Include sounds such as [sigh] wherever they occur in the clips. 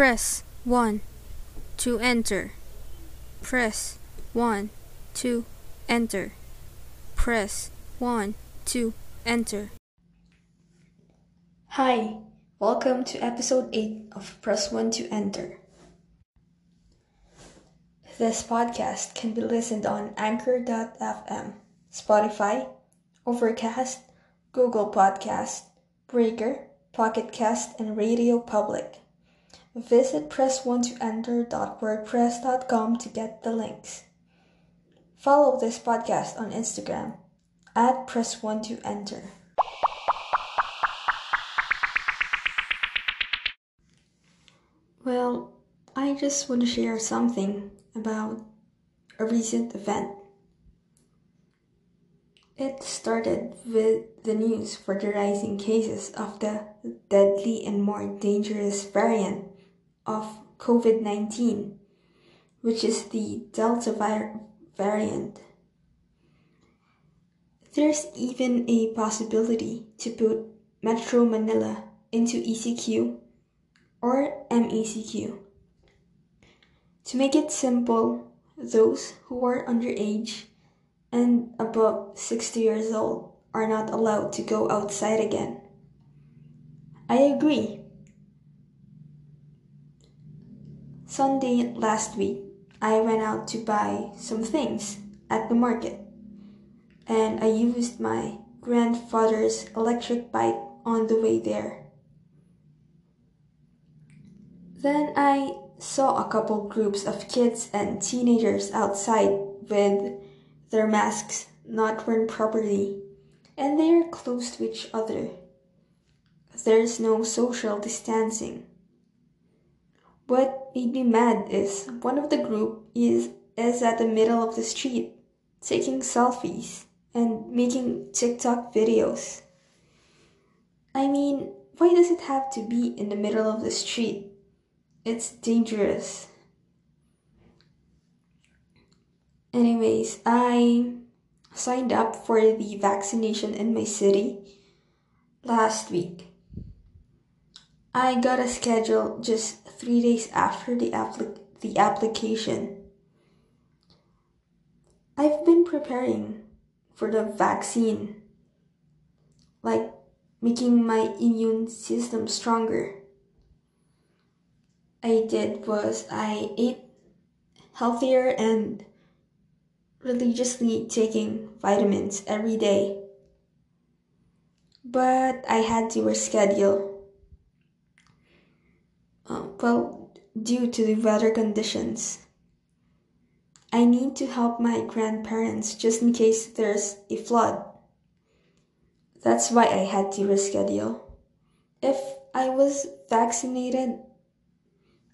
Press 1 to enter. Press 1 to enter. Press 1 to enter. Hi, welcome to episode 8 of Press 1 to Enter. This podcast can be listened on Anchor.fm, Spotify, Overcast, Google Podcast, Breaker, Pocket Cast, and Radio Public. Visit press1toenter.wordpress.com to get the links. Follow this podcast on Instagram at press1toenter. Well, I just want to share something about a recent event. It started with the news for the rising cases of the deadly and more dangerous variant of COVID 19, which is the Delta variant. There's even a possibility to put Metro Manila into ECQ or MECQ. To make it simple, those who are underage and above 60 years old are not allowed to go outside again. I agree. Sunday last week, I went out to buy some things at the market and I used my grandfather's electric bike on the way there. Then I saw a couple groups of kids and teenagers outside with their masks not worn properly and they are close to each other. There's no social distancing. What made me mad is one of the group is is at the middle of the street taking selfies and making TikTok videos. I mean, why does it have to be in the middle of the street? It's dangerous. Anyways, I signed up for the vaccination in my city last week. I got a schedule just three days after the, applic- the application. I've been preparing for the vaccine, like making my immune system stronger. I did was I ate healthier and religiously taking vitamins every day. But I had to reschedule. Well, due to the weather conditions. I need to help my grandparents just in case there's a flood. That's why I had to reschedule. If I was vaccinated,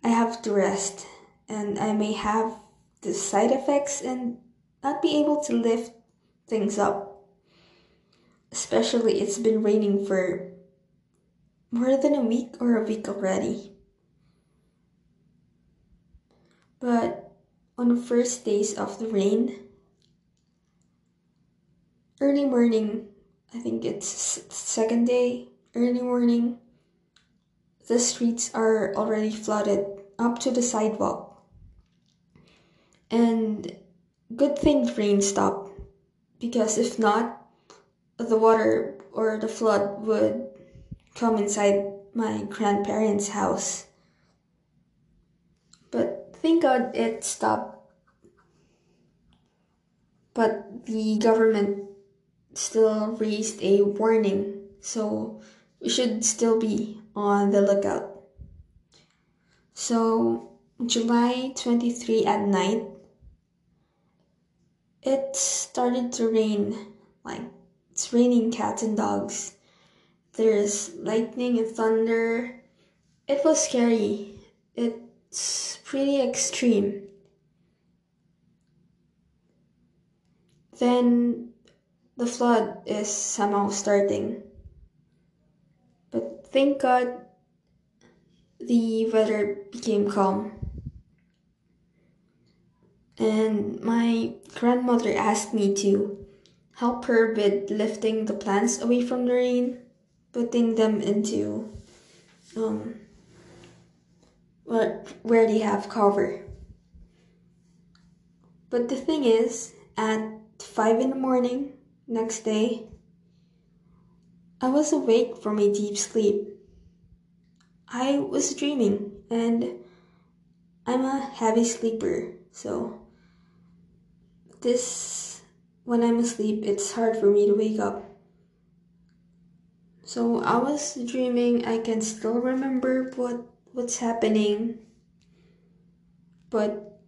I have to rest and I may have the side effects and not be able to lift things up. Especially it's been raining for more than a week or a week already. But on the first days of the rain, early morning, I think it's second day, early morning, the streets are already flooded up to the sidewalk. And good thing the rain stopped because if not, the water or the flood would come inside my grandparents' house. God it stopped. But the government still raised a warning, so we should still be on the lookout. So, July 23 at night, it started to rain. Like, it's raining cats and dogs. There's lightning and thunder. It was scary. It's pretty extreme. Then the flood is somehow starting. But thank God the weather became calm. And my grandmother asked me to help her with lifting the plants away from the rain, putting them into um, they have cover. But the thing is, at 5 in the morning next day, I was awake from a deep sleep. I was dreaming, and I'm a heavy sleeper, so this, when I'm asleep, it's hard for me to wake up. So I was dreaming, I can still remember what what's happening. But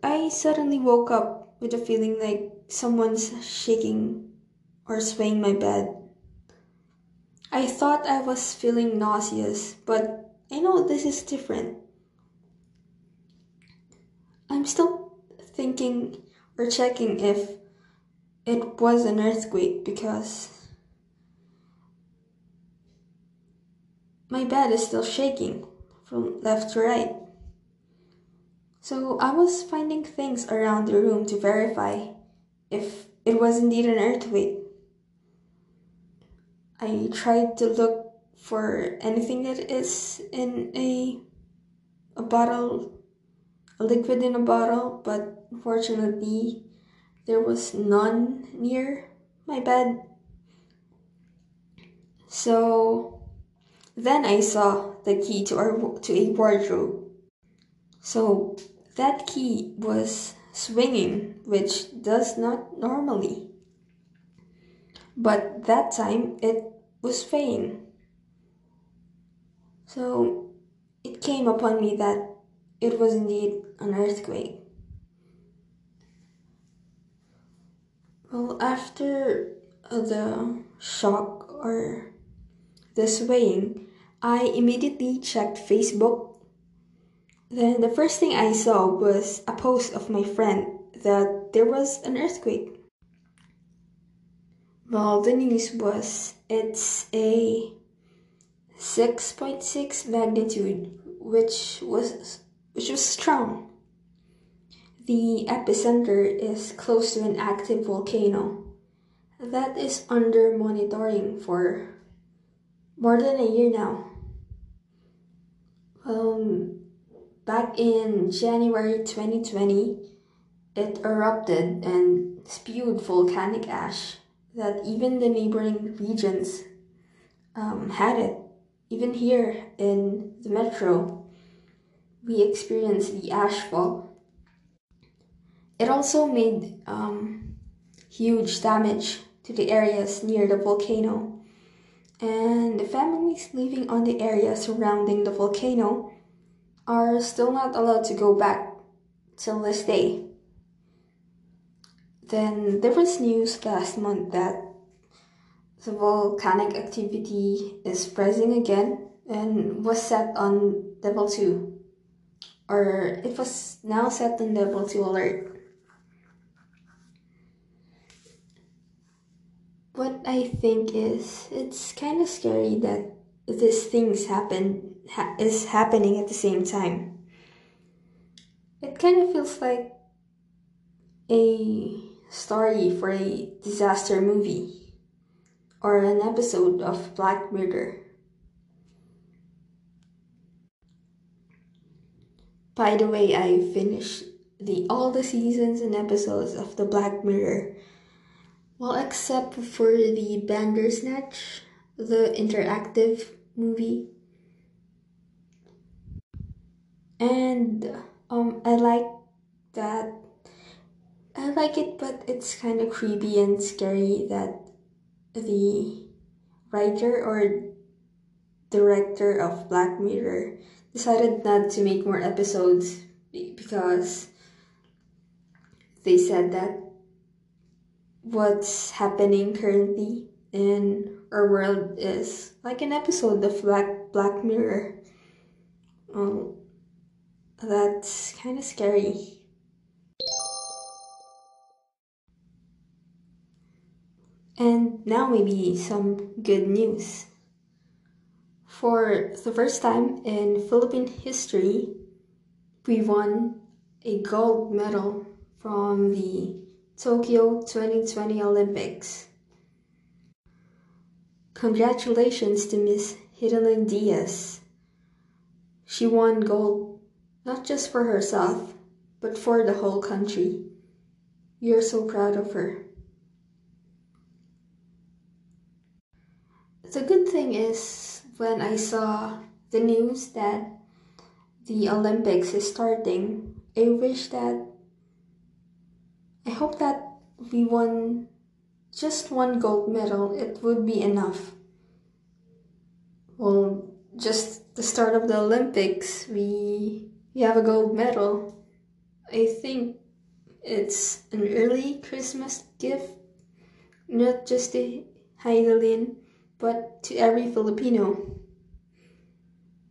I suddenly woke up with a feeling like someone's shaking or swaying my bed. I thought I was feeling nauseous, but I know this is different. I'm still thinking or checking if it was an earthquake because my bed is still shaking from left to right. So I was finding things around the room to verify if it was indeed an earthquake. I tried to look for anything that is in a a bottle, a liquid in a bottle, but unfortunately there was none near my bed. So then I saw the key to our to a wardrobe. So that key was swinging, which does not normally. But that time it was swaying. So it came upon me that it was indeed an earthquake. Well, after the shock or the swaying, I immediately checked Facebook. Then the first thing I saw was a post of my friend that there was an earthquake. Well, the news was it's a 6.6 magnitude, which was which was strong. The epicenter is close to an active volcano that is under monitoring for more than a year now. Um, back in January 2020, it erupted and spewed volcanic ash that even the neighboring regions um, had it. Even here in the metro, we experienced the ashfall. It also made um, huge damage to the areas near the volcano and the families living on the area surrounding the volcano are still not allowed to go back till this day. Then there was news last month that the volcanic activity is rising again and was set on level 2 or it was now set on level 2 alert what I think is it's kind of scary that these things happen ha- is happening at the same time. It kind of feels like a story for a disaster movie or an episode of Black Mirror. By the way, I finished the all the seasons and episodes of the Black Mirror well, except for the Bandersnatch, the interactive movie. And um, I like that. I like it, but it's kind of creepy and scary that the writer or director of Black Mirror decided not to make more episodes because they said that what's happening currently in our world is like an episode of Black Black Mirror. Um, that's kind of scary. And now maybe some good news. For the first time in Philippine history, we won a gold medal from the Tokyo 2020 Olympics. Congratulations to Miss Hidilyn Diaz. She won gold, not just for herself, but for the whole country. Are so proud of her. The good thing is when I saw the news that the Olympics is starting, I wish that I hope that we won just one gold medal. It would be enough. Well, just the start of the Olympics, we we have a gold medal. I think it's an early Christmas gift, not just to Hidilyn, but to every Filipino.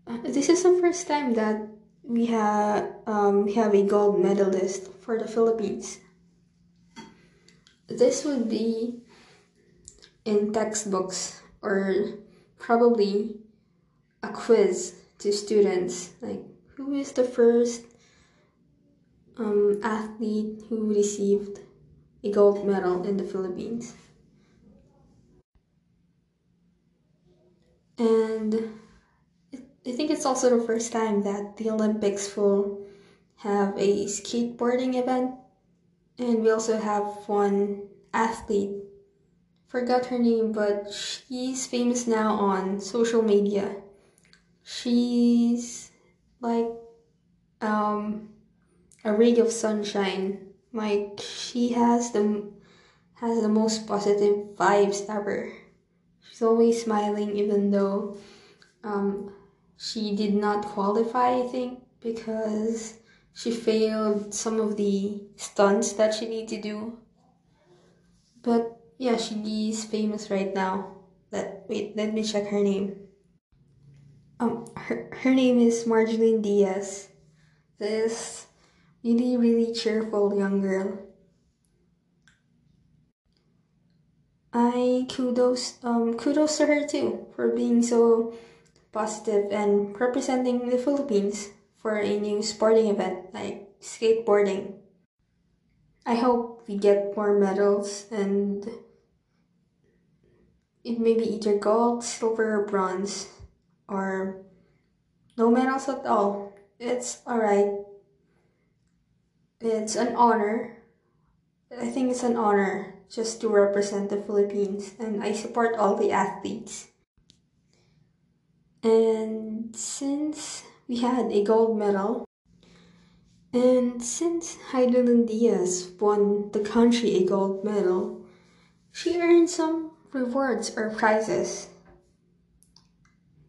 Uh, this is the first time that we have um, we have a gold medalist for the Philippines. This would be in textbooks or probably a quiz to students like who is the first um, athlete who received a gold medal in the Philippines. And I think it's also the first time that the Olympics will have a skateboarding event. And we also have one athlete, forgot her name, but she's famous now on social media. She's like um, a ray of sunshine. Like she has the has the most positive vibes ever. She's always smiling, even though um, she did not qualify. I think because she failed some of the stunts that she need to do. But yeah, she is famous right now. Let wait, let me check her name. Um, her, her name is Margielyn Diaz. This really, really cheerful young girl. I kudos um kudos to her too for being so positive and representing the Philippines for a new sporting event like skateboarding. I hope we get more medals and it may be either gold, silver, or bronze, or no medals at all. It's alright. It's an honor. I think it's an honor just to represent the Philippines, and I support all the athletes. And since we had a gold medal, and since Hidilyn Diaz won the country a gold medal, she earned some rewards or prizes.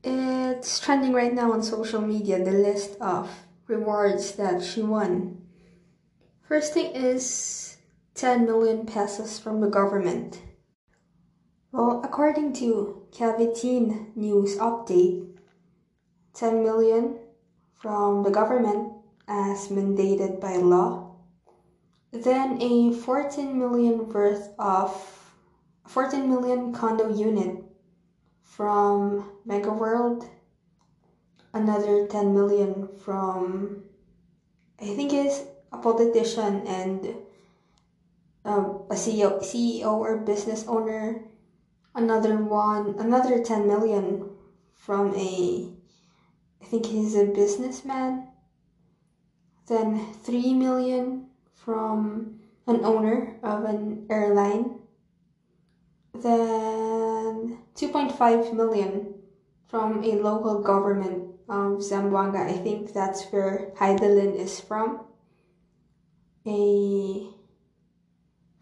It's trending right now on social media the list of rewards that she won. First thing is 10 million pesos from the government. Well, according to Cavitin News Update, 10 million from the government as mandated by law. Then a 14 million worth of 14 million condo unit from Megaworld. Another 10 million from I think is a politician and um, a CEO, CEO or business owner. Another one, another 10 million from a, I think he's a businessman. Then 3 million from an owner of an airline. Then 2.5 million from a local government of Zamboanga. I think that's where Hidilyn is from a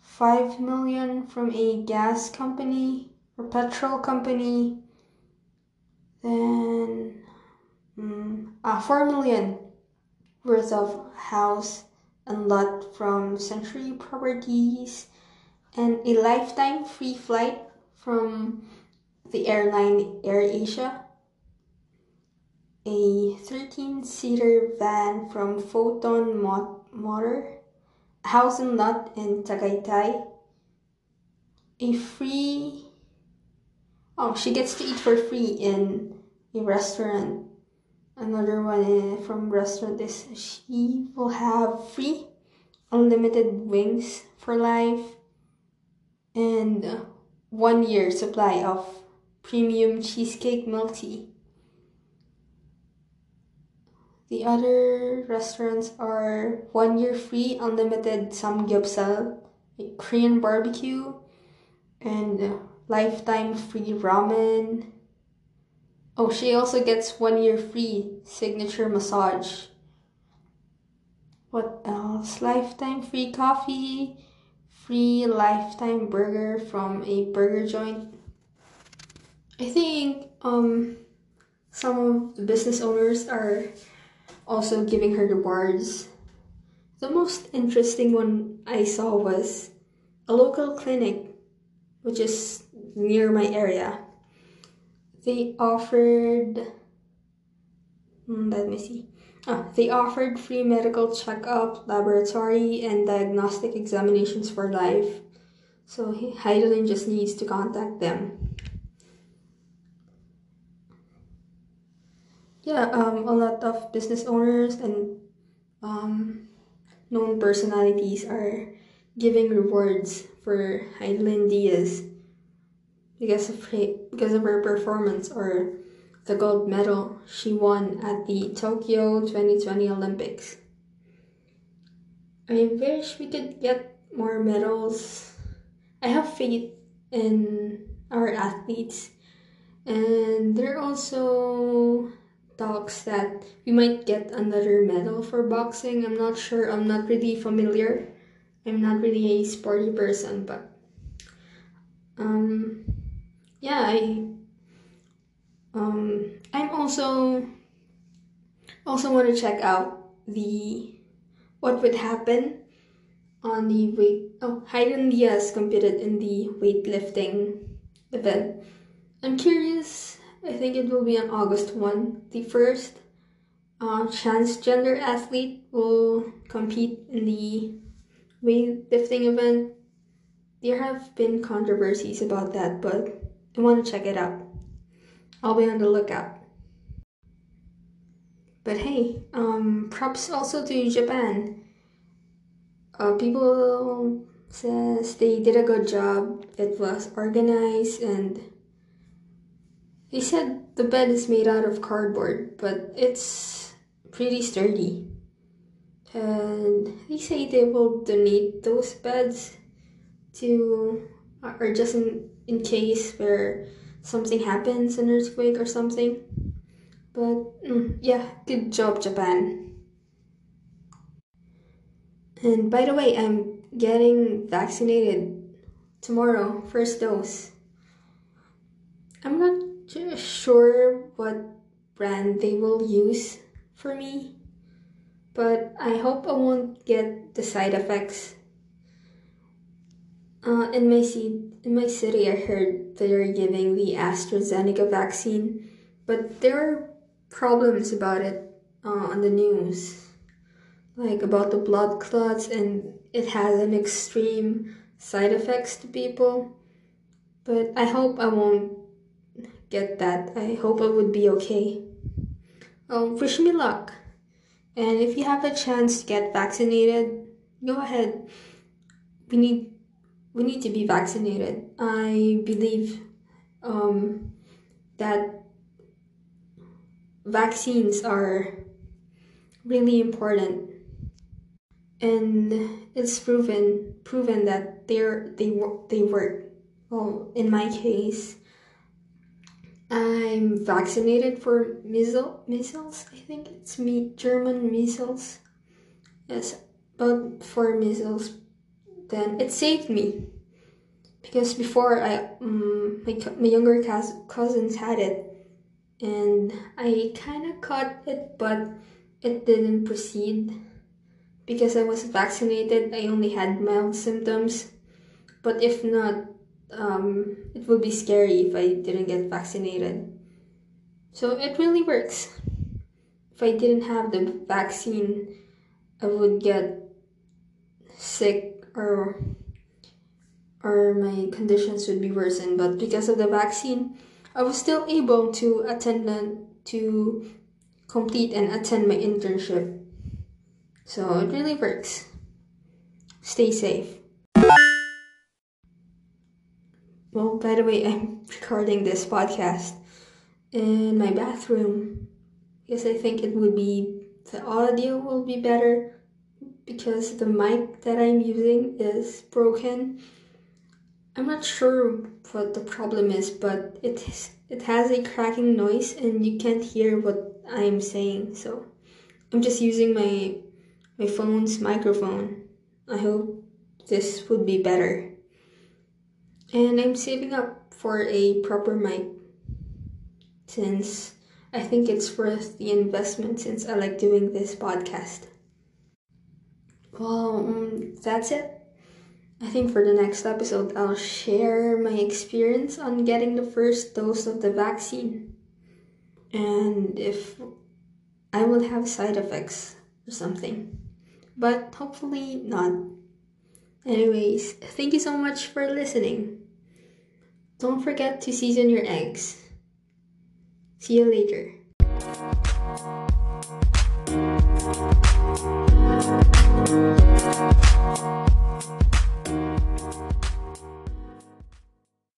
5 million from a gas company or petrol company then um, uh, 4 million worth of house and lot from century properties and a lifetime free flight from the airline air asia a 13 seater van from Foton motor house and lot in Tagaytay. A free oh she gets to eat for free in a restaurant. Another one eh, from restaurant is she will have free unlimited wings for life and one year supply of premium cheesecake tea. The other restaurants are one year free unlimited samgyeopsal, Korean barbecue, and lifetime free ramen. Oh, she also gets one year free signature massage. What else? Lifetime free coffee, free lifetime burger from a burger joint. I think um some of the business owners are also giving her rewards. The most interesting one I saw was a local clinic, which is near my area. They offered, hmm, let me see. Oh, they offered free medical checkup, laboratory, and diagnostic examinations for life. So Hidilyn just needs to contact them. Yeah, um, a lot of business owners and um, known personalities are giving rewards for Hidilyn Diaz because of her, because of her performance or the gold medal she won at the Tokyo 2020 Olympics. I wish we could get more medals. I have faith in our athletes, and there are also talks that we might get another medal for boxing. I'm not sure, I'm not really familiar. I'm not really a sporty person, but um, yeah, I um, I'm also also want to check out the what would happen on the weight. Oh, Hayden Diaz competed in the weightlifting event. I'm curious. I think it will be on August one. The first uh, transgender athlete will compete in the weightlifting event. There have been controversies about that, but I want to check it out. I'll be on the lookout. But hey, um, props also to Japan. Uh, people says they did a good job. It was organized and they said the bed is made out of cardboard, but it's pretty sturdy. And they say they will donate those beds to, or just in, in case where something happens, an earthquake or something. But mm, yeah, good job, Japan. And by the way, I'm getting vaccinated tomorrow, first dose. I'm not sure what brand they will use for me, but I hope I won't get the side effects uh, in my city, in my city, I heard they're giving the AstraZeneca vaccine, but there are problems about it uh, on the news, like about the blood clots, and it has an extreme side effects to people. But I hope I won't get that. I hope I would be okay. Um, wish me luck. And if you have a chance to get vaccinated, go ahead. We need we need to be vaccinated. I believe um, that vaccines are really important, and it's proven proven that they're they they work. Well, in my case, I'm vaccinated for measles. Measles, I think it's me German measles. Yes, but for measles then it saved me. Because before I um, my, my younger cousins had it. And I kind of caught it but it didn't proceed. Because I was vaccinated I only had mild symptoms. But if not um, it would be scary if I didn't get vaccinated. So it really works. If I didn't have the vaccine I would get sick or or my conditions would be worsened. But because of the vaccine, I was still able to attend to complete and attend my internship. So it really works. Stay safe. Well, by the way, [laughs] I'm recording this podcast in my bathroom because I think it would be the audio will be better because the mic that I'm using is broken. I'm not sure what the problem is, but it it has a cracking noise and you can't hear what I'm saying. So I'm just using my my phone's microphone. I hope this would be better. And I'm saving up for a proper mic since I think it's worth the investment since I like doing this podcast. Well, um, that's it. I think for the next episode, I'll share my experience on getting the first dose of the vaccine. And if I will have side effects or something. But hopefully not. Anyways, thank you so much for listening. Don't forget to season your eggs. See you later.